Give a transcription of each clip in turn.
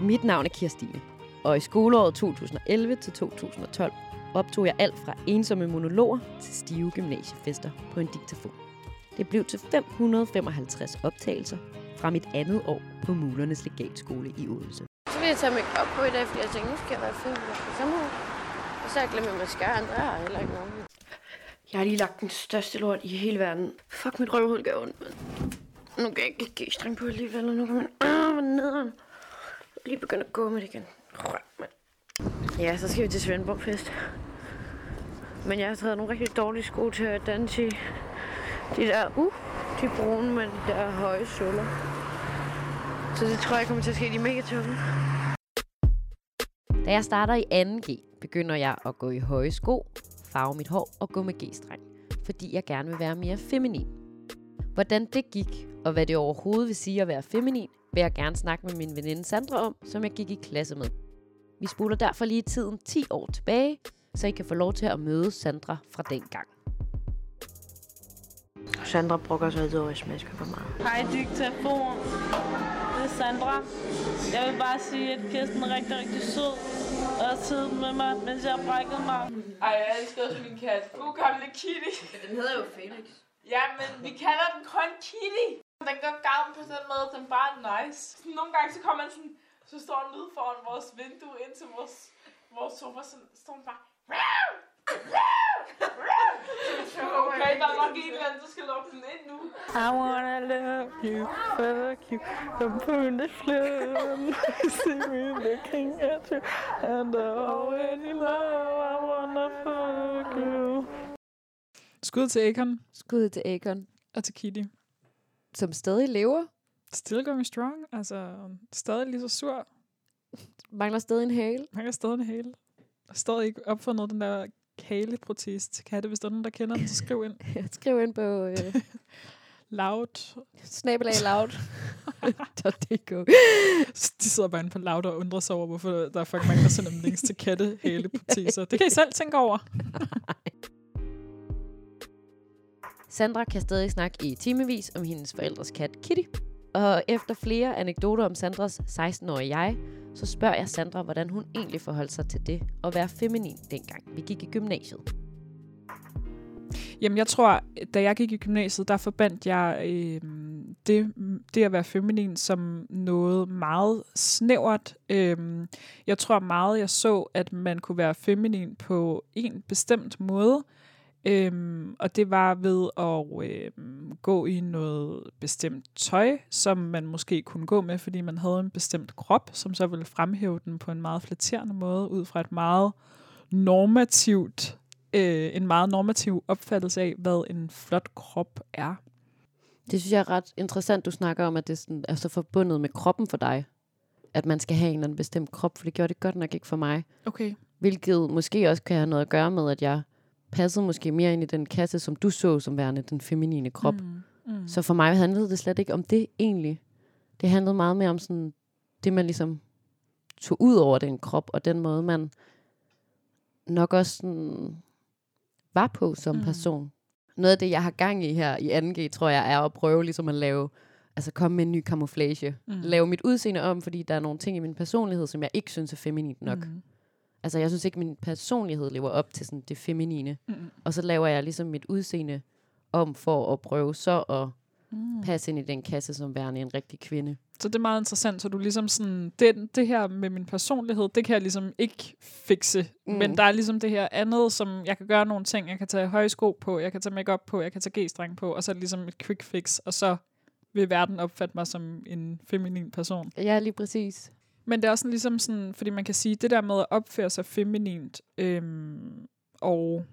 Mit navn er Kirstine, og i skoleåret 2011 til 2012 optog jeg alt fra ensomme monologer til stive gymnasiefester på en diktafon. Det blev til 555 optagelser fra mit andet år på Mulernes Legatskole i Odense. Så vil jeg tage mig op på i dag, fordi jeg tænkte, nu skal jeg være fed på sommerhus. Og så har jeg mascara, der har jeg heller ikke nogen. Jeg har lige lagt den største lort i hele verden. Fuck, mit røvhul gør ondt, mand. Nu kan jeg ikke give streng på alligevel, og nu kan man... Ah, hvor nederen. Lige begynde at gå med det igen. Mand. Ja, så skal vi til Svendborg Fest. Men jeg har taget nogle rigtig dårlige sko til at danse i. De der, uh, de brune med de der høje suller. Så det tror jeg kommer til at ske, de er mega tunge. Da jeg starter i 2G, begynder jeg at gå i høje sko, farve mit hår og gå med G-streng, fordi jeg gerne vil være mere feminin. Hvordan det gik, og hvad det overhovedet vil sige at være feminin, vil jeg gerne snakke med min veninde Sandra om, som jeg gik i klasse med. Vi spoler derfor lige tiden 10 år tilbage, så I kan få lov til at møde Sandra fra den gang. Sandra brokker sig altid over sms'er for meget. Hej diktafon. Det er Sandra. Jeg vil bare sige, at Kirsten er rigtig, rigtig sød. Og siddet med mig, mens jeg har brækket mig. Ej, jeg elsker også min kat. God gamle Kitty. Den hedder jo Felix. Ja, men vi kalder den kun Kitty. Den går gavn på den måde, den bare er nice. Sådan, nogle gange så kommer man sådan, så står den ude foran vores vindue ind til vores, vores sofa, så står den bare... Okay, der er nok en eller anden, der skal lukke den ind nu. I wanna love you, fuck you, I'm putting the flame. See me looking at you, and I already know I wanna fuck you. Skud til Akon Skud til Akon, og til Kitty. Som stadig lever, Still going strong. Altså, stadig lige så sur. mangler stadig en hale. Kan stadig en hale. Stadig ikke opfundet den der haleprotese til katte. Hvis der er nogen, der kender den, så skriv ind. Skriv ind på øh, Loud. snabelag loud. .dk. De sidder bare inde på Loud og undrer sig over, hvorfor der er fucking mange, der sender links til katte haleproteser. Det kan I selv tænke over. Sandra kan stadig snakke i timevis om hendes forældres kat Kitty. Og efter flere anekdoter om Sandras 16-årige jeg, så spørger jeg Sandra, hvordan hun egentlig forholdt sig til det at være feminin, dengang vi gik i gymnasiet. Jamen, jeg tror, da jeg gik i gymnasiet, der forbandt jeg øh, det, det at være feminin som noget meget snævert. Øh, jeg tror meget, jeg så, at man kunne være feminin på en bestemt måde. Øhm, og det var ved at øhm, gå i noget bestemt tøj, som man måske kunne gå med, fordi man havde en bestemt krop, som så ville fremhæve den på en meget flatterende måde, ud fra et meget normativt, øh, en meget normativ opfattelse af, hvad en flot krop er. Det synes jeg er ret interessant, du snakker om, at det sådan er så forbundet med kroppen for dig. At man skal have en eller anden bestemt krop, for det gjorde det godt nok ikke for mig. Okay. Hvilket måske også kan have noget at gøre med, at jeg passede måske mere ind i den kasse, som du så som værende den feminine krop. Mm. Mm. Så for mig handlede det slet ikke om det egentlig. Det handlede meget mere om sådan, det, man ligesom tog ud over den krop, og den måde, man nok også sådan, var på som Mm. person. Noget af det, jeg har gang i her i 2G, tror jeg, er at prøve ligesom at lave, altså komme med en ny camouflage. Mm. Lave mit udseende om, fordi der er nogle ting i min personlighed, som jeg ikke synes er feminint nok. Mm. Altså, jeg synes ikke, min personlighed lever op til sådan det feminine. Mm. Og så laver jeg ligesom mit udseende om for at prøve så at Mm. passe ind i den kasse som værende en rigtig kvinde. Så det er meget interessant, så du ligesom sådan, det, det her med min personlighed, det kan jeg ligesom ikke fikse. Mm. Mm. Men der er ligesom det her andet, som jeg kan gøre nogle ting. Jeg kan tage høje sko på, jeg kan tage makeup på, jeg kan tage g-streng på, og så er det ligesom et quick fix, og så vil verden opfatte mig som en feminin person. Ja, lige præcis. Men det er også sådan, ligesom sådan, fordi man kan sige, det der med at opføre sig feminint, øhm, og,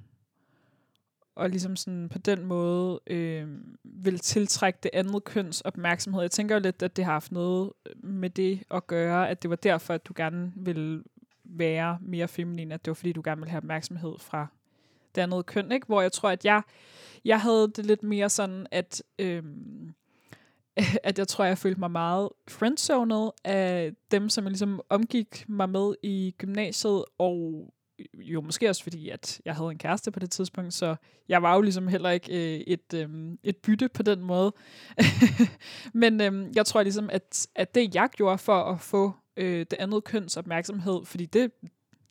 og ligesom sådan på den måde øhm, vil tiltrække det andet køns opmærksomhed. Jeg tænker jo lidt, at det har haft noget med det at gøre, at det var derfor, at du gerne ville være mere feminin, at det var fordi, du gerne ville have opmærksomhed fra det andet køn, ikke? Hvor jeg tror, at jeg, jeg havde det lidt mere sådan, at øhm, at jeg tror, jeg følte mig meget friendzoned af dem, som jeg ligesom omgik mig med i gymnasiet, og jo måske også fordi, at jeg havde en kæreste på det tidspunkt, så jeg var jo ligesom heller ikke øh, et, øh, et bytte på den måde. Men øh, jeg tror ligesom, at, at det jeg gjorde for at få øh, det andet køns opmærksomhed, fordi det,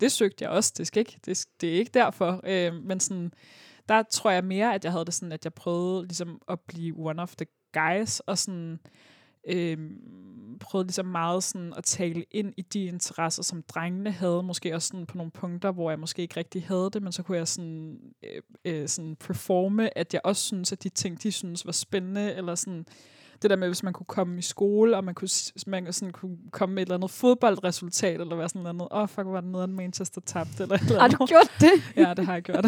det søgte jeg også, det, skal ikke, det, det er ikke derfor, øh, men sådan, der tror jeg mere, at jeg havde det sådan, at jeg prøvede ligesom at blive one of the guys, og sådan, øh, prøvede ligesom meget sådan at tale ind i de interesser, som drengene havde, måske også sådan på nogle punkter, hvor jeg måske ikke rigtig havde det, men så kunne jeg sådan, øh, øh, sådan performe, at jeg også synes, at de ting, de synes var spændende, eller sådan, det der med, hvis man kunne komme i skole, og man kunne, man sådan kunne komme med et eller andet fodboldresultat, eller være sådan noget andet, åh, oh, fuck, var det noget, Manchester tabte, eller, eller Har du gjort det? Ja, det har jeg gjort.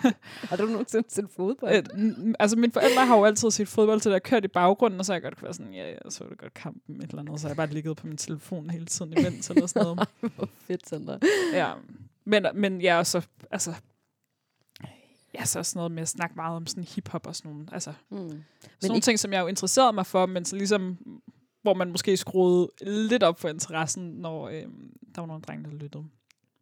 har du nogensinde set fodbold? Øh, altså, mine forældre har jo altid set fodbold, til der kørt i baggrunden, og så har jeg godt kunne være sådan, ja, ja, så det godt kampen, et eller andet, så har jeg bare ligget på min telefon hele tiden imens, eller sådan noget. Hvor fedt, Sandra. Ja, men, men jeg er så, altså, ja, så sådan noget med at snakke meget om sådan hip-hop og sådan nogle, altså, mm. sådan nogle ikke... ting, som jeg jo interesserede mig for, men så ligesom, hvor man måske skruede lidt op for interessen, når øh, der var nogle drenge, der lyttede.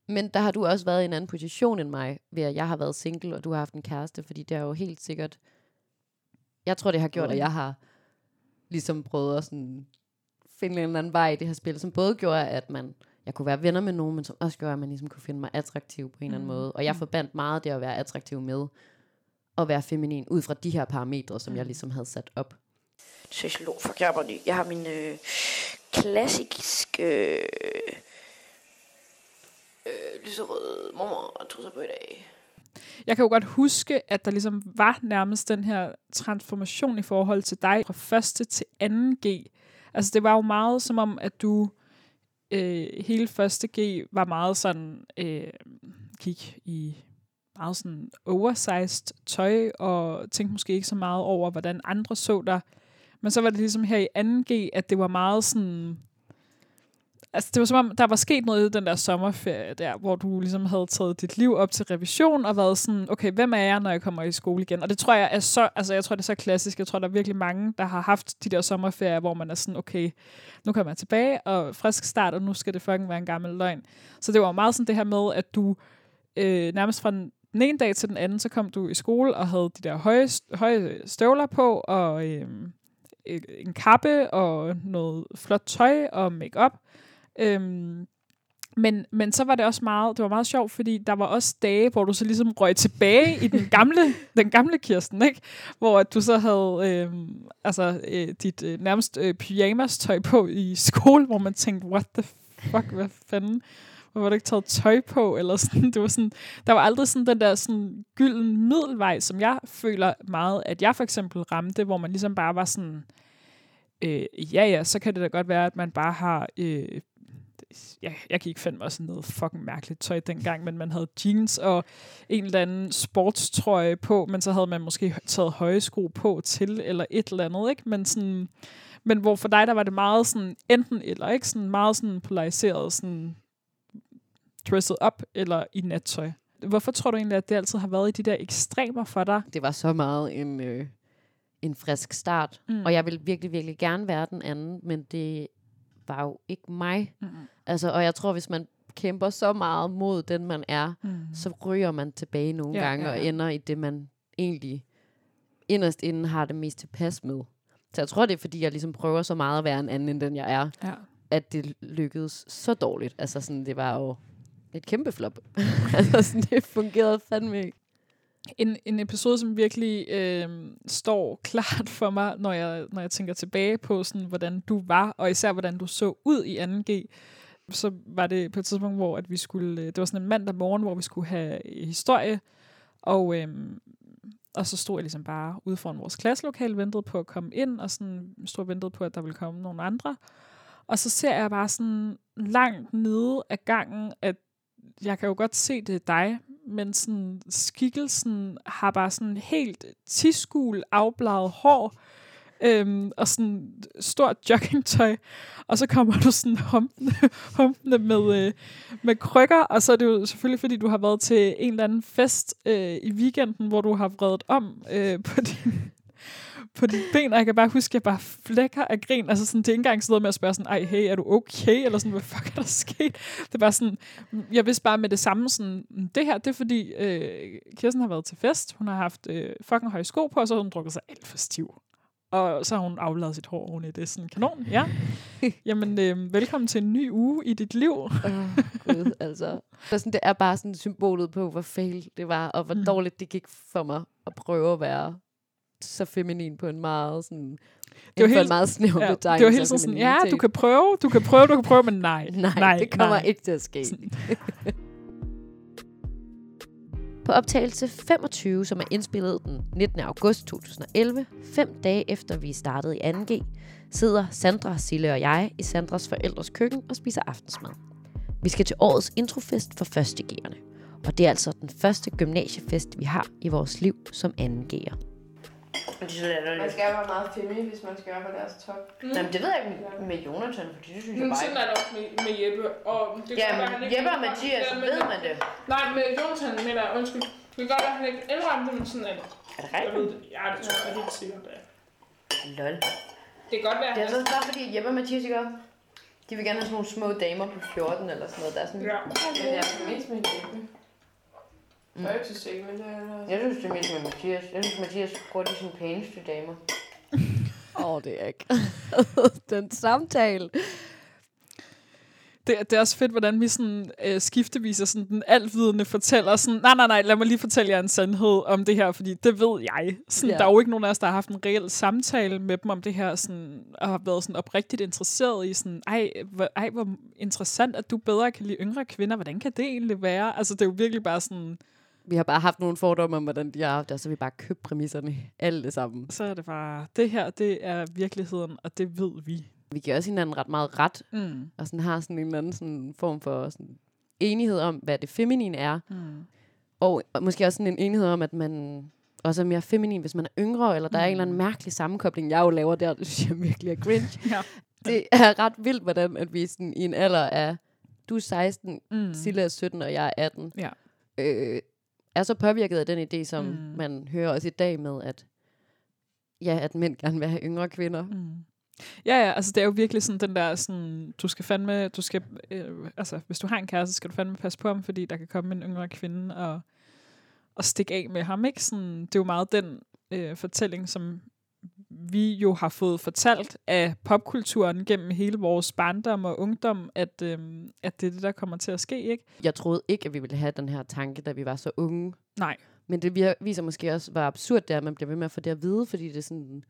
Men der har du også været i en anden position end mig, ved at jeg har været single, og du har haft en kæreste, fordi det er jo helt sikkert, jeg tror, det har gjort, at jeg har ligesom prøvet at sådan finde en eller anden vej i det her spil, som både gjorde, at man jeg kunne være venner med nogen, men som også gjorde, at man ligesom kunne finde mig attraktiv på en mm. eller anden mm. måde. Og jeg mm. forbandt meget det at være attraktiv med at være feminin, ud fra de her parametre, som mm. jeg ligesom havde sat op. Sociolog for jeg Jeg har min øh, klassiske øh, øh, lyserøde mormor trusser på i dag. Jeg kan jo godt huske, at der ligesom var nærmest den her transformation i forhold til dig fra første til anden G. Altså det var jo meget som om, at du øh, hele første G var meget sådan, øh, gik i meget sådan oversized tøj, og tænkte måske ikke så meget over, hvordan andre så der. Men så var det ligesom her i 2G, at det var meget sådan, altså det var som om, der var sket noget i den der sommerferie der, hvor du ligesom havde taget dit liv op til revision og været sådan, okay, hvem er jeg, når jeg kommer i skole igen? Og det tror jeg er så, altså jeg tror det er så klassisk. Jeg tror, der er virkelig mange, der har haft de der sommerferier, hvor man er sådan, okay, nu kommer jeg tilbage, og frisk start, og nu skal det fucking være en gammel løgn. Så det var meget sådan det her med, at du øh, nærmest fra den ene dag til den anden, så kom du i skole og havde de der høje, høje støvler på, og øh, en kappe og noget flot tøj og makeup Øhm, men, men så var det også meget, det var meget sjovt, fordi der var også dage, hvor du så ligesom røg tilbage i den gamle, den gamle Kirsten, ikke? Hvor at du så havde øh, altså, øh, dit øh, nærmest øh, pyjamas-tøj på i skole, hvor man tænkte, what the fuck, hvad fanden? Hvor var du ikke taget tøj på? Eller sådan, det var sådan, der var aldrig sådan den der sådan gylden middelvej, som jeg føler meget, at jeg for eksempel ramte, hvor man ligesom bare var sådan, øh, ja ja, så kan det da godt være, at man bare har øh, jeg, jeg kan ikke finde mig sådan noget fucking mærkeligt tøj dengang, men man havde jeans og en eller anden sportstrøje på, men så havde man måske taget høje sko på til, eller et eller andet, ikke? Men sådan, men hvor for dig, der var det meget sådan enten eller, ikke? Sådan meget sådan polariseret, sådan dressed up eller i nattøj. Hvorfor tror du egentlig, at det altid har været i de der ekstremer for dig? Det var så meget en, øh, en frisk start, mm. og jeg vil virkelig, virkelig gerne være den anden, men det var jo ikke mig. Mm. Altså, og jeg tror, hvis man kæmper så meget mod den, man er, mm. så ryger man tilbage nogle ja, gange ja, ja. og ender i det, man egentlig inderst inden har det mest tilpas med. Så jeg tror, det er, fordi jeg ligesom prøver så meget at være en anden, end den jeg er, ja. at det lykkedes så dårligt. Altså sådan, det var jo et kæmpe flop. altså sådan, det fungerede fandme ikke en, en episode, som virkelig øh, står klart for mig, når jeg, når jeg tænker tilbage på, sådan, hvordan du var, og især hvordan du så ud i 2G. Så var det på et tidspunkt, hvor at vi skulle, øh, det var sådan en mandag morgen, hvor vi skulle have øh, historie, og, øh, og så stod jeg ligesom bare ude foran vores klasselokale, ventede på at komme ind, og sådan stod og ventede på, at der ville komme nogle andre. Og så ser jeg bare sådan langt nede af gangen, at jeg kan jo godt se, det er dig, men sådan, skikkelsen har bare sådan helt tiskul, afbladet hår, øhm, og sådan stort joggingtøj, og så kommer du sådan humpende, humpende med, øh, med krykker, og så er det jo selvfølgelig, fordi du har været til en eller anden fest øh, i weekenden, hvor du har vredet om øh, på din på dine ben, og jeg kan bare huske, at jeg bare flækker af grin. Altså sådan, det er ikke engang sådan noget med at spørge sådan, ej, hey, er du okay? Eller sådan, hvad fuck er der sket? Det er bare sådan, jeg vidste bare med det samme sådan, det her, det er fordi, øh, Kirsten har været til fest, hun har haft øh, fucking høje sko på, og så har hun drukket sig alt for stiv. Og så har hun afladet sit hår oven i det. Sådan, kanon, ja. Jamen, øh, velkommen til en ny uge i dit liv. Gud, altså. Det er, sådan, det er bare sådan symbolet på, hvor fail det var, og hvor Mm. mm. dårligt det gik for mig at prøve at være så feminin på en meget sådan... Det var helt- en meget snæver Ja, det var helt sådan, sådan, ja, du kan prøve, du kan prøve, du kan prøve, men nej. Nej, nej, det kommer nej. ikke til at ske. På optagelse 25, som er indspillet den 19. august 2011, fem dage efter vi startede i 2G, sidder Sandra, Sille og jeg i Sandras forældres køkken og spiser aftensmad. Vi skal til årets introfest for første G'erne, og det er altså den første gymnasiefest, vi har i vores liv som 2G'er. Man skal være meget femi, hvis man skal være på deres top. Mm. Jamen, det ved jeg ikke med, med Jonathan, for det synes jeg Men bare sådan ikke. er det også med, med Jeppe. Og det kan Ja, godt være, han men ikke Jeppe og indrømmer- Mathias, men- ved man det. Nej, med Jonathan mener jeg, undskyld. Det kan godt være, han ikke indrømmer det, men sådan er det. Er det Jeg ved rigtigt? det. Ja, det tror jeg helt sikkert, det er. Lol. Det kan godt være, Det er han så bare fordi Jeppe og Mathias ikke? De vil gerne have sådan nogle små damer på 14 eller sådan noget. Der er sådan, Ja. Men jeg er mest med Jeppe. Jeg er ikke så sikker, men det er... Jeg synes, det er mest med Mathias. Jeg synes, Mathias bruger de sine pæneste damer. Åh, oh, det er ikke. den samtale. Det, det er også fedt, hvordan vi sådan øh, skifteviser sådan den altvidende fortæller sådan, nej, nej, nej, lad mig lige fortælle jer en sandhed om det her, fordi det ved jeg. Sådan, Ja. Der er jo ikke nogen af os, der har haft en reel samtale med dem om det her, sådan, og har været sådan oprigtigt interesseret i sådan, ej hvor, ej, hvor interessant, at du bedre kan lide yngre kvinder. Hvordan kan det egentlig være? Altså, det er jo virkelig bare sådan, Vi har bare haft nogle fordomme om, hvordan de har haft det, og så har vi bare købt præmisserne alle det sammen. så er det bare, det her, det er virkeligheden, og det ved vi. Vi giver også hinanden ret meget ret, Mm. og sådan har sådan en eller anden sådan form for sådan enighed om, hvad det feminine er. Mm. Og og måske også sådan en enighed om, at man også er mere feminin, hvis man er yngre, eller der er en eller anden mærkelig sammenkobling, jeg jo laver der, det synes jeg virkelig er cringe. Ja. Det er ret vildt, hvordan at vi sådan i en alder af, du er 16, Mm. Silla er 17, og jeg er 18, Ja. øh, er så påvirket af den idé, som Mm. man hører også i dag med, at ja, at mænd gerne vil have yngre kvinder. Mm. Ja, ja, altså det er jo virkelig sådan den der, sådan, du skal fandme, du skal, øh, altså hvis du har en kæreste, skal du fandme passe på ham, fordi der kan komme en yngre kvinde og, og stikke af med ham, ikke? Sådan, det er jo meget den øh, fortælling, som vi jo har fået fortalt af popkulturen gennem hele vores barndom og ungdom, at, øh, at det er det, der kommer til at ske, ikke? Jeg troede ikke, at vi ville have den her tanke, da vi var så unge. Nej. Men det viser måske også, hvor absurd det er, at man bliver ved med at få det at vide, fordi det er sådan...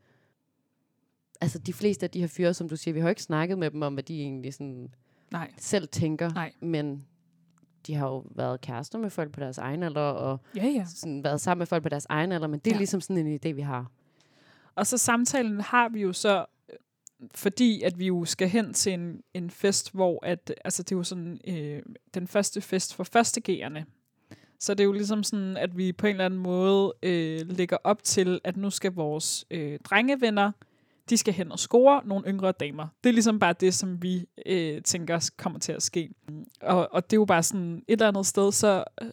Altså, de fleste af de her fyre, som du siger, vi har jo ikke snakket med dem om, hvad de egentlig sådan Nej. selv tænker. Nej. Men de har jo været kærester med folk på deres egen alder, og Ja, ja. sådan været sammen med folk på deres egen alder, men det er ja. ligesom sådan en idé, vi har. Og så samtalen har vi jo så, fordi at vi jo skal hen til en, en fest, hvor at, altså det er jo sådan øh, den første fest for førstegerne. Så det er jo ligesom sådan, at vi på en eller anden måde øh, lægger op til, at nu skal vores øh, drengevenner, de skal hen og score nogle yngre damer. Det er ligesom bare det, som vi øh, tænker kommer til at ske. Og, og det er jo bare sådan et eller andet sted, så øh,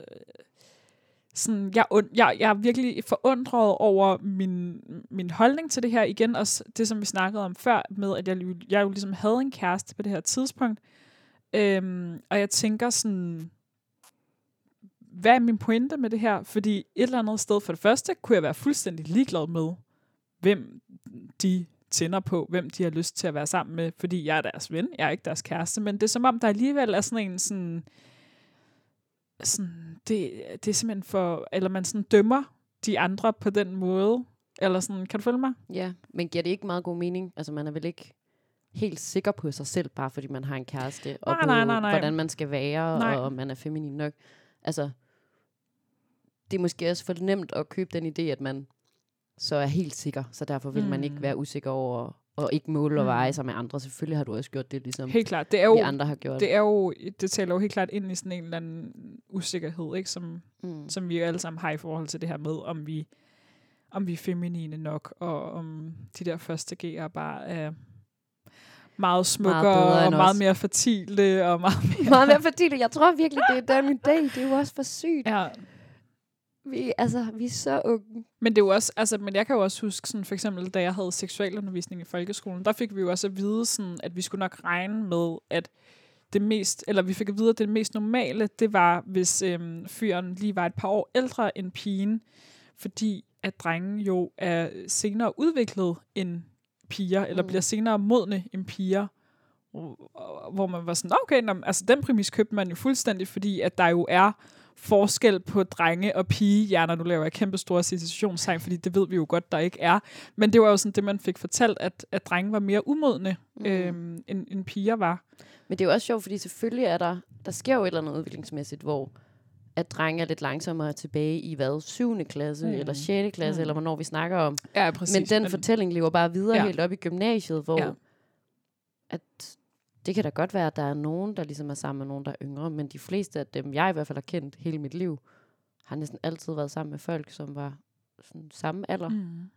sådan, jeg, jeg, jeg er virkelig forundret over min, min holdning til det her. Igen også det, som vi snakkede om før, med at jeg, jeg jo ligesom havde en kæreste på det her tidspunkt. Øhm, og jeg tænker sådan, hvad er min pointe med det her? Fordi et eller andet sted, for det første, kunne jeg være fuldstændig ligeglad med, hvem de tænder på, hvem de har lyst til at være sammen med, fordi jeg er deres ven, jeg er ikke deres kæreste, men det er som om, der alligevel er sådan en sådan, sådan det, det er simpelthen for, eller man sådan dømmer de andre på den måde, eller sådan, kan du følge mig? Ja, men giver det ikke meget god mening? Altså, man er vel ikke helt sikker på sig selv, bare fordi man har en kæreste, og Nej, på, nej, nej, nej. hvordan man skal være, Nej. og om man er feminin nok. Altså, det er måske også for nemt at købe den idé, at man så er helt sikker, så derfor vil mm. man ikke Mm. være usikker over, og ikke måle og Mm. veje sig med andre. Selvfølgelig har du også gjort det, ligesom Helt klart. Det er jo, vi andre har gjort. det er jo, det taler jo helt klart ind i sådan en eller anden usikkerhed, ikke? Som, mm. som vi jo alle sammen har i forhold til det her med, om vi, om vi er feminine nok, og om de der første G'er bare er meget smukkere, bedre og meget os. mere fertile, og meget mere... Meget mere fertile. Jeg tror virkelig, det er den idé. Det er jo også for sygt. Ja, Vi, altså, vi er så unge. Men det er jo også, altså, men jeg kan jo også huske, sådan, for eksempel, da jeg havde seksualundervisning i folkeskolen, der fik vi jo også at vide, sådan, at vi skulle nok regne med, at det mest, eller vi fik at vide, at det mest normale, det var, hvis øhm, fyren lige var et par år ældre end pigen, fordi at drenge jo er senere udviklet end piger, eller Mm. bliver senere modne end piger. Hvor man var sådan, okay, nå, altså den præmis købte man jo fuldstændig, fordi at der jo er forskel på drenge- og pigehjerner. Nu laver jeg kæmpe store citationstegn, fordi det ved vi jo godt, der ikke er. Men det var jo sådan det, man fik fortalt, at, at drenge var mere umodne, Mm. øhm, end, end piger var. Men det er jo også sjovt, fordi selvfølgelig er der, der sker jo et eller andet udviklingsmæssigt, hvor at drenge er lidt langsommere tilbage i hvad, 7. klasse Mm. eller 6. klasse, Mm. eller hvornår vi snakker om. Ja, præcis. Men den fortælling lever bare videre Ja. helt op i gymnasiet, hvor ja. at det kan da godt være, at der er nogen, der ligesom er sammen med nogen, der er yngre, men de fleste af dem, jeg i hvert fald har kendt hele mit liv, har næsten altid været sammen med folk, som var sådan samme alder. Mm. Mm.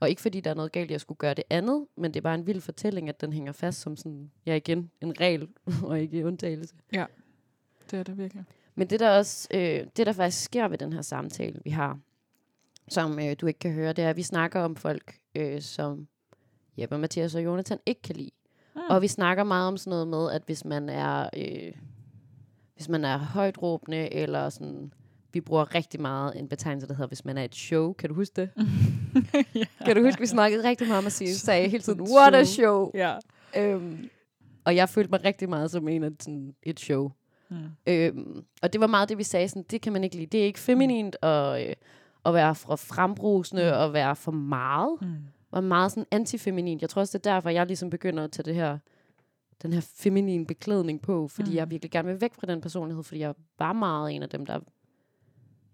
Og ikke fordi der er noget galt at skulle gøre det andet, men det er bare en vild fortælling, at den hænger fast som sådan, ja igen, en regel og ikke en undtagelse. Det er det virkelig. Men det der også, øh, det der faktisk sker ved den her samtale, vi har, som øh, du ikke kan høre, det er, at vi snakker om folk, øh, som Jeppe, Mathias og Jonathan ikke kan lide. Mm. Mm. Og vi snakker meget om sådan noget med, at hvis man er, øh, hvis man er højt råbende, eller sådan, vi bruger rigtig meget en betegnelse, der hedder, hvis man er et show. Kan du huske det? ja. Kan du huske, vi snakkede rigtig meget om at sige, sagde hele tiden, what a show." Ja. Øhm, og jeg følte mig rigtig meget som en af sådan et show. Mm. Øhm, og det var meget det, vi sagde, sådan, det kan man ikke lide. Det er ikke feminint at, øh, at være for frembrusende og være for meget. Mm. Var meget sådan antifeminint. Jeg tror også, det er derfor, jeg ligesom begynder at tage det her, den her feminine beklædning på, fordi Mm. mm. jeg virkelig gerne vil væk fra den personlighed, fordi jeg var meget en af dem, der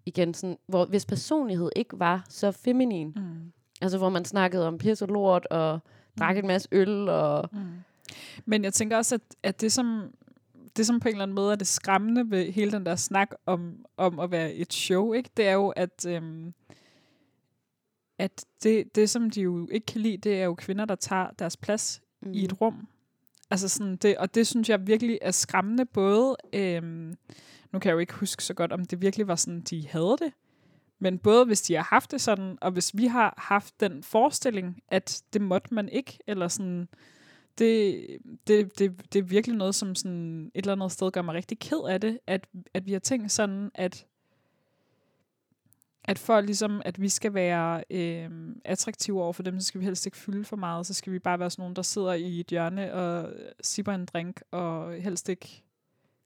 igen sådan, hvor hvis personlighed ikke var så feminin, Mm. altså hvor man snakkede om pis og lort, og drak en masse øl, og Mm. Men jeg tænker også, at, at det, som, det, som på en eller anden måde er det skræmmende ved hele den der snak om, om at være et show, ikke? det er jo, at, øhm, at det, det, som de jo ikke kan lide, det er jo kvinder, der tager deres plads mm. i et rum. Altså sådan det, og det synes jeg virkelig er skræmmende, både, øhm, nu kan jeg jo ikke huske så godt, om det virkelig var sådan, de havde det, men både hvis de har haft det sådan, og hvis vi har haft den forestilling, at det måtte man ikke, eller sådan, det, det, det, det er virkelig noget, som sådan et eller andet sted gør mig rigtig ked af det, at, at vi har tænkt sådan, at at for ligesom, at vi skal være øh, attraktive over for dem, så skal vi helst ikke fylde for meget, så skal vi bare være sådan nogen, der sidder i et hjørne og sipper en drink, og helst ikke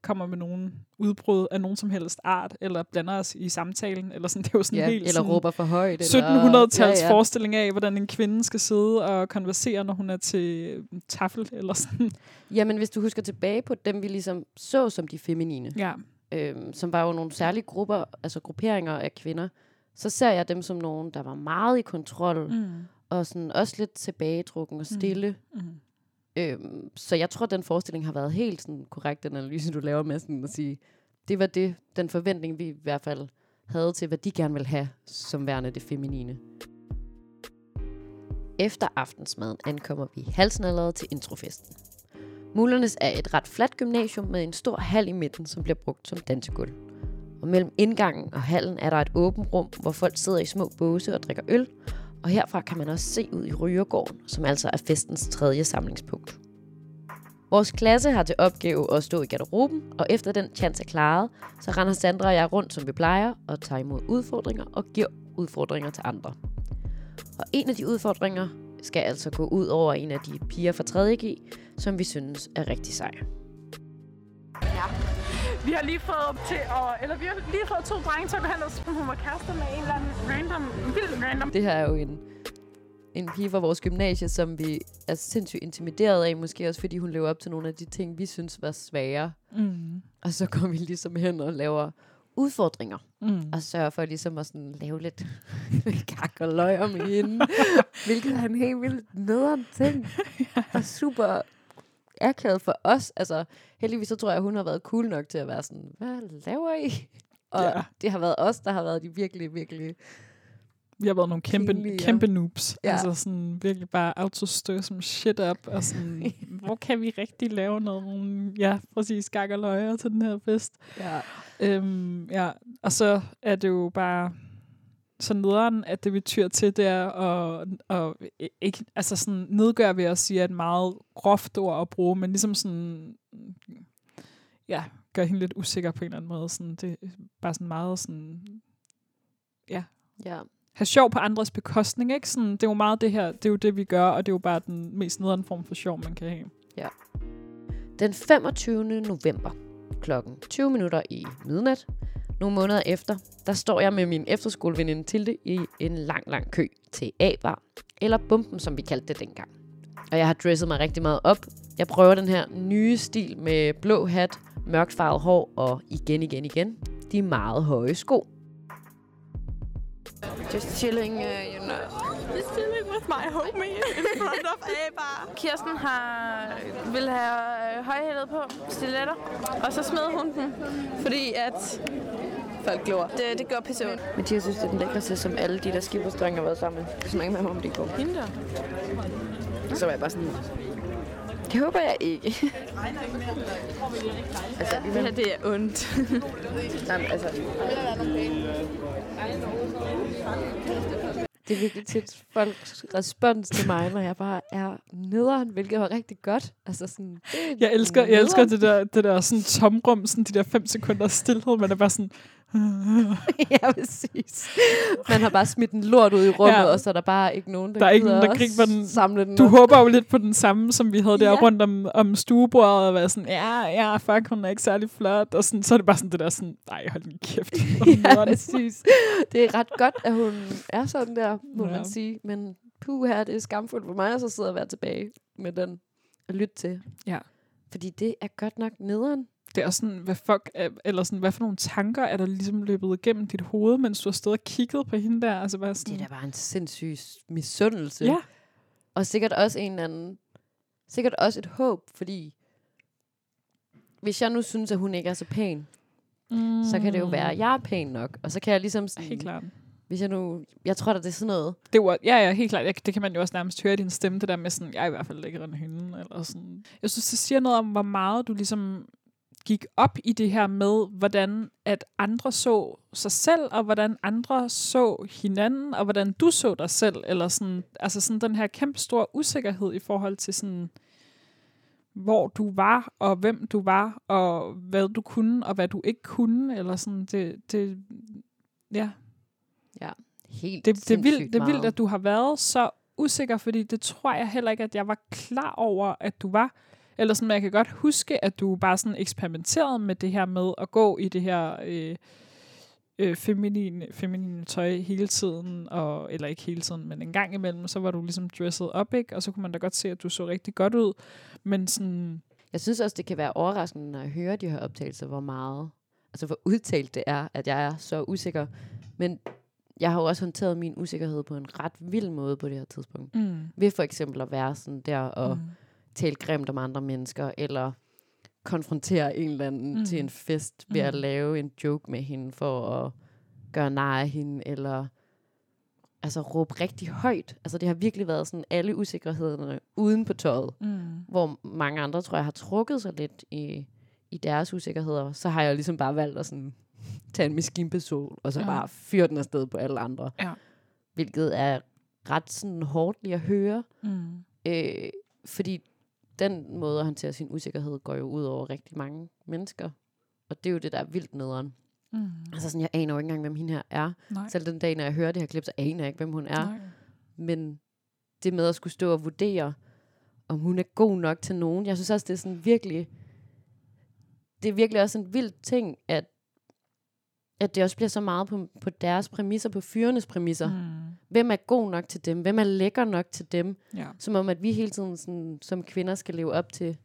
kommer med nogen udbrud af nogen som helst art, eller blander os i samtalen, eller sådan, det er jo sådan ja, helt eller sådan råber for højt. 1700-tals eller, ja, ja. forestilling af, hvordan en kvinde skal sidde og konversere, når hun er til øh, tafel, eller sådan. Jamen, hvis du husker tilbage på dem, vi ligesom så som de feminine, Ja. øhm, som var jo nogle særlige grupper, altså grupperinger af kvinder, så ser jeg dem som nogen, der var meget i kontrol, mm. Mm. og sådan også lidt tilbagetrukken og stille. Mm. Øhm, så jeg tror, den forestilling har været helt sådan korrekt, den analyse, du laver med sådan at sige, det var det, den forventning, vi i hvert fald havde til, hvad de gerne vil have som værende det feminine. Efter aftensmaden ankommer vi halsnalleret til introfesten. Mullernes er et ret fladt gymnasium med en stor hal i midten, som bliver brugt som dansegulv. Og mellem indgangen og hallen er der et åbent rum, hvor folk sidder i små båse og drikker øl, og herfra kan man også se ud i Rygergården, som altså er festens tredje samlingspunkt. Vores klasse har til opgave at stå i garderoben, og efter den chance er klaret, så render Sandra og jeg rundt, som vi plejer, og tager imod udfordringer og giver udfordringer til andre. Og en af de udfordringer skal altså gå ud over en af de piger fra 3.G, som vi synes er rigtig sej. Ja. Vi har lige fået til at, eller vi har lige fået to drenge til at gå hen og hun var kærester med en eller anden random, vild random. Det her er jo en, en pige fra vores gymnasie, som vi er sindssygt intimideret af, måske også fordi hun lever op til nogle af de ting, vi synes var svære. Mm. Og så går vi ligesom hen og laver udfordringer, Mm. og sørger for ligesom at sådan lave lidt kak og løg om hende, hvilket er en helt vildt nederen ting, og super akavet for os. Altså, heldigvis så tror jeg, hun har været cool nok til at være sådan, hvad laver I? Og Ja. det har været os, der har været de virkelig, virkelig... Vi har været nogle kæmpe, Pinlige, ja. kæmpe noobs. Ja. Altså sådan virkelig bare autostø som shit op. Og sådan, hvor kan vi rigtig lave noget? Ja, præcis, skak og løjer til den her fest. Ja. Øhm, ja, og så er det jo bare så nederen, at det vi tyr til, det er at, at ikke, altså sådan nedgør ved at sige, et meget groft ord at bruge, men ligesom sådan, ja, gør hende lidt usikker på en eller anden måde. Sådan, det er bare sådan meget sådan, Ja, have sjov på andres bekostning, ikke? Sådan, det er jo meget det her, det er jo det, vi gør, og det er jo bare den mest nederen form for sjov, man kan have. Den 25. november klokken 20 minutter i midnat, nogle måneder efter, der står jeg med min efterskoleveninde Tilde i en lang, lang kø til A-bar, eller Bumpen, som vi kaldte det dengang. Og jeg har dresset mig rigtig meget op. Jeg prøver den her nye stil med blå hat, mørkt farvet hår og igen, igen, igen. De meget høje sko. Just chilling, uh, you know. Just chilling with my homie in front of A-bar. Kirsten har, vil have øh, højhældet på, stiletter, og så smed hun den, fordi at folk glor. Det, det går pisse ondt. Mathias synes, det er den lækreste, som alle de der skibsdrenge har været sammen. Er så mange med om det går. Hende der. Så var jeg bare sådan, det håber jeg ikke. altså, det her, det er ondt. Jamen, altså, Det er virkelig tit folks respons til mig, når jeg bare er nederen, hvilket var rigtig godt. Altså sådan, det Jeg elsker, jeg elsker nederen. det der, det der sådan tomrum, sådan de der fem sekunder stillhed, man er bare sådan, ja, præcis. Man har bare smidt en lort ud i rummet, Ja. og så er der bare ikke nogen, der, Der er ikke nogen, der griber den. Samle den Du op. håber jo lidt på den samme, som vi havde der Ja. rundt om, om stuebordet, og være sådan, ja, ja, fuck, hun er ikke særlig flot, og sådan, så er det bare sådan det der sådan, nej, hold din kæft. ja, præcis. Det er ret godt, at hun er sådan der, må Ja. ja. man sige. Men puh her, det er skamfuldt for mig, at så sidde og være tilbage med den og lytte til. Ja. Fordi det er godt nok nederen. Det er sådan, hvad fuck, er, eller sådan, hvad for nogle tanker er der ligesom løbet igennem dit hoved, mens du har stået og kigget på hende der? Altså bare sådan, Det er da bare en sindssyg misundelse. Ja. Og sikkert også en eller anden, sikkert også et håb, fordi hvis jeg nu synes, at hun ikke er så pæn, mm, så kan det jo være, at jeg er pæn nok. Og så kan jeg ligesom sådan, Helt klart. hvis jeg nu, jeg tror, at det er sådan noget, Det var, ja, ja, helt klart. Jeg, det kan man jo også nærmest høre i din stemme, det der med sådan, jeg er i hvert fald lækker end hende. Eller sådan. Jeg synes, det siger noget om, hvor meget du ligesom gik op i det her med, hvordan at andre så sig selv, og hvordan andre så hinanden, og hvordan du så dig selv, eller sådan, altså sådan den her kæmpe store usikkerhed i forhold til sådan, hvor du var, og hvem du var, og hvad du kunne, og hvad du ikke kunne, eller sådan, det, det ja, helt det, det, er vildt, det er vildt, at du har været så usikker, fordi det tror jeg heller ikke, at jeg var klar over, at du var. Eller sådan, men jeg kan godt huske, at du bare sådan eksperimenterede med det her med at gå i det her øh, øh, feminine, feminine tøj hele tiden, og, eller ikke hele tiden, men en gang imellem, så var du ligesom dresset op, ikke? Og så kunne man da godt se, at du så rigtig godt ud. Men sådan, Jeg synes også, det kan være overraskende, når jeg hører de her optagelser, hvor meget, altså hvor udtalt det er, at jeg er så usikker. Men jeg har jo også håndteret min usikkerhed på en ret vild måde på det her tidspunkt. mm, Ved for eksempel at være sådan der og mm, tale grimt om andre mennesker, eller konfrontere en eller anden Mm. til en fest ved at Mm. lave en joke med hende for at gøre nar af hende, eller altså råbe rigtig højt. Altså det har virkelig været sådan alle usikkerhederne uden på tøjet mm, hvor mange andre, tror jeg, har trukket sig lidt i, i deres usikkerheder, så har jeg ligesom bare valgt at sådan, tage en maskinpistol, og så ja. bare fyre den afsted på alle andre. Ja. Hvilket er ret sådan hårdt lige at høre, mm, øh, fordi den måde at håndtere sin usikkerhed går jo ud over rigtig mange mennesker. Og det er jo det, der er vildt nederen. mm, Altså sådan, jeg aner jo ikke engang, hvem hende her er. nej, Selv den dag, når jeg hører det her klip, så aner jeg ikke, hvem hun er. nej. Men det med at skulle stå og vurdere, om hun er god nok til nogen. Jeg synes også, det er sådan virkelig... Det er virkelig også en vild ting, at, at det også bliver så meget på, på deres præmisser, på fyrenes præmisser. Mm. Hvem er god nok til dem? Hvem er lækker nok til dem? ja, Som om, at vi hele tiden sådan, som kvinder skal leve op til,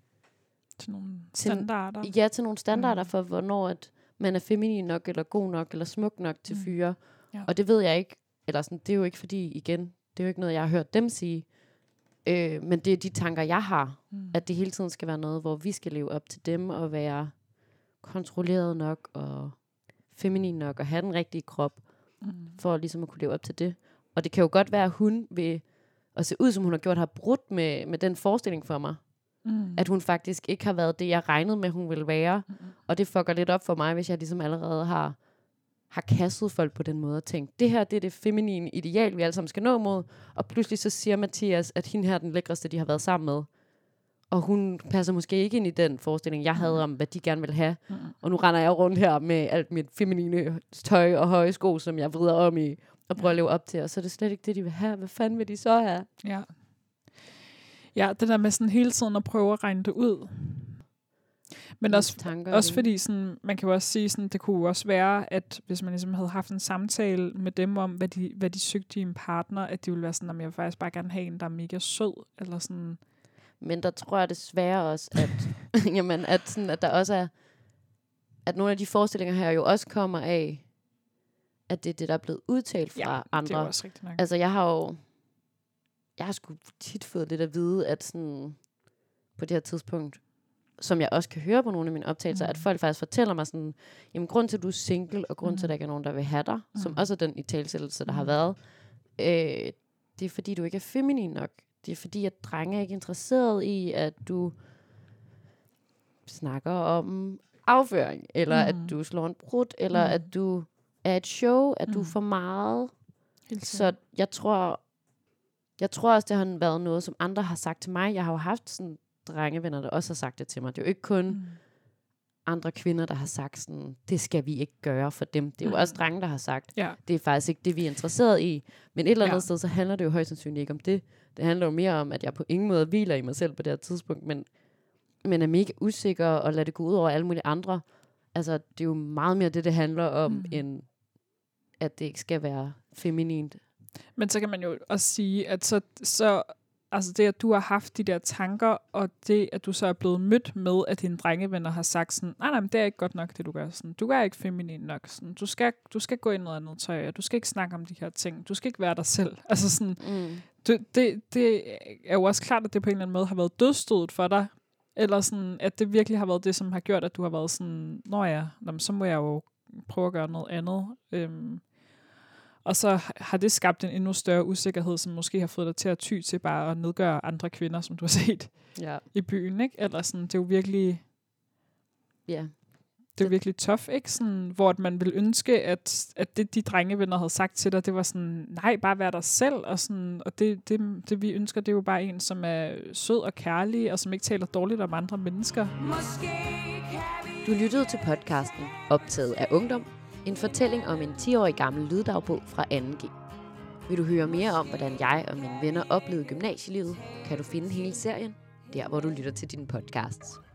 til nogle Til- standarder. ja, til nogle standarder Mm. for, hvornår at man er feminin nok, eller god nok, eller smuk nok til Mm. fyre. Ja. Og det ved jeg ikke, eller sådan, det er jo ikke fordi, igen, det er jo ikke noget, jeg har hørt dem sige. Øh, men det er de tanker, jeg har, Mm. at det hele tiden skal være noget, hvor vi skal leve op til dem, og være kontrolleret nok, og feminin nok, og have den rigtige krop, Mm. for ligesom at kunne leve op til det. Og det kan jo godt være, at hun ved at se ud, som hun har gjort, har brudt med, med den forestilling for mig. Mm. At hun faktisk ikke har været det, jeg regnede med, hun ville være. Mm. Og det fucker lidt op for mig, hvis jeg ligesom allerede har, har kastet folk på den måde og tænkt, det her det er det feminine ideal, vi alle sammen skal nå mod. Og pludselig så siger Mathias, at hende her er den lækreste, de har været sammen med. Og hun passer måske ikke ind i den forestilling, jeg havde om, hvad de gerne vil have. Mm. Og nu render jeg rundt her med alt mit feminine tøj og høje sko, som jeg vrider om i at prøve at leve op til, og så er det slet ikke det, de vil have. Hvad fanden vil de så have? Ja. Ja, det der med sådan hele tiden at prøve at regne det ud. Men også, tanker også fordi sådan, man kan jo også sige, sådan, det kunne jo også være, at hvis man ligesom havde haft en samtale med dem om, hvad de, hvad de søgte i en partner, at de ville være sådan, at jeg vil faktisk bare gerne have en, der er mega sød, eller sådan, Men der tror jeg desværre også, at, jamen, at, sådan, at der også er, at nogle af de forestillinger her jo også kommer af, at det er det, der er blevet udtalt fra ja, andre. det er også rigtigt nok. Altså, jeg har jo... Jeg har sgu tit fået lidt at vide, at sådan, på det her tidspunkt, som jeg også kan høre på nogle af mine optagelser, mm. at folk faktisk fortæller mig sådan, jamen grund til, at du er single, og grund mm. til, at der ikke er nogen, der vil have dig, mm. som også er den i talsættelse, der mm. har været, øh, det er fordi, du ikke er feminin nok. Det er fordi, at drenge er ikke interesseret i, at du snakker om afføring, eller mm. At du slår en brud, eller Mhm. at du er et show, at du er Mhm. for meget, så jeg tror, jeg tror også, det har været noget, som andre har sagt til mig. Jeg har jo haft sådan drengevenner, der også har sagt det til mig. Det er jo ikke kun mm. Mm. andre kvinder, der har sagt sådan, det skal vi ikke gøre for dem. Det er jo Mm. også drenge, der har sagt, Ja. det er faktisk ikke det, vi er interesseret i. Men et eller andet Ja. sted, så handler det jo højst sandsynligt ikke om det. Det handler jo mere om, at jeg på ingen måde hviler i mig selv på det her tidspunkt, men, men er mega usikker og lader det gå ud over alle mulige andre. Altså, det er jo meget mere det, det handler om, mm. Mm. end at det ikke skal være feminint. Men så kan man jo også sige, at så, så altså det, at du har haft de der tanker, og det, at du så er blevet mødt med, at dine drengevenner har sagt sådan, nej, nej, men det er ikke godt nok, det du gør. Sådan, du er ikke feminin nok. Sådan, du, skal, du skal gå i noget andet tøj, og du skal ikke snakke om de her ting. Du skal ikke være dig selv. Altså sådan, Mm. det, det, det er jo også klart, at det på en eller anden måde har været dødstødet for dig. Eller sådan, at det virkelig har været det, som har gjort, at du har været sådan, nå ja, nå, men så må jeg jo prøve at gøre noget andet. Øhm, og så har det skabt en endnu større usikkerhed, som måske har fået dig til at ty til bare at nedgøre andre kvinder, som du har set Ja. i byen, ikke? Eller sådan, det er jo virkelig, ja. det er jo virkelig tough, ikke? Sådan, hvor at man vil ønske, at, at det, de drengevenner havde sagt til dig, det var sådan, nej, bare vær dig selv, og, sådan, og det, det, det, vi ønsker, det er jo bare en, som er sød og kærlig, og som ikke taler dårligt om andre mennesker. Du lyttede til podcasten Optaget af Ungdom, en fortælling om en 10-årig gammel lyddagbog fra 2G. Vil du høre mere om, hvordan jeg og mine venner oplevede gymnasielivet, kan du finde hele serien, der hvor du lytter til dine podcasts.